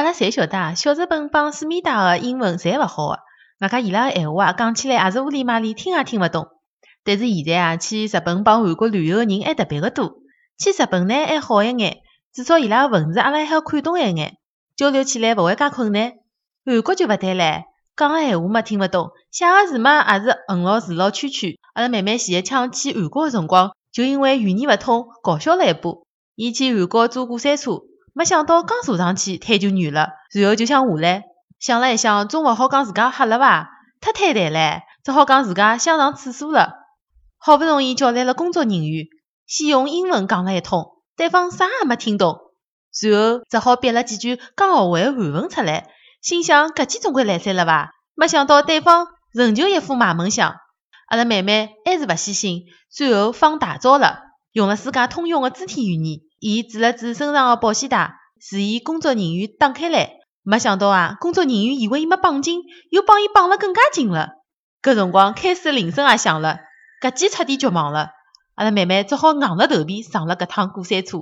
阿拉侪晓得啊，小日本帮思密达个英文侪勿好个，外加伊拉个闲话啊，讲起来也是乌里麻里，听也听勿懂。但是现在啊，去日本帮韩国旅游个人还特别个多。去日本呢还好一眼，至少伊拉个文字阿拉还好看懂一眼，交流起来勿会介困难。韩国就勿对唻，讲个闲话嘛听勿懂，写个字嘛也是横牢竖牢圈圈。阿拉妹妹前一枪去韩国个辰光，就因为语言勿通，搞笑了一把。伊去韩国坐过山车，没想到刚坐上去腿就软了，然后就想下来。想了一想，总勿好讲自家吓了伐？太坍台唻，只好讲自家想上厕所了。好不容易叫来了工作人员，先用英文讲了一通，对方啥也没听懂，然后只好憋了几句刚学会的韩文出来。心想搿记总归来三了伐？没想到对方仍旧一副卖萌相。阿拉妹妹还是勿死心，最后放大招了，用了自家通用的肢体语言。伊指了指身上的保险带，示意工作人员打开来。没想到啊，工作人员以为伊没绑紧，又帮伊绑了更加紧了。搿辰光开始铃声也响了，搿记彻底绝望了。阿拉妹妹只好硬着头皮上了搿趟过山车。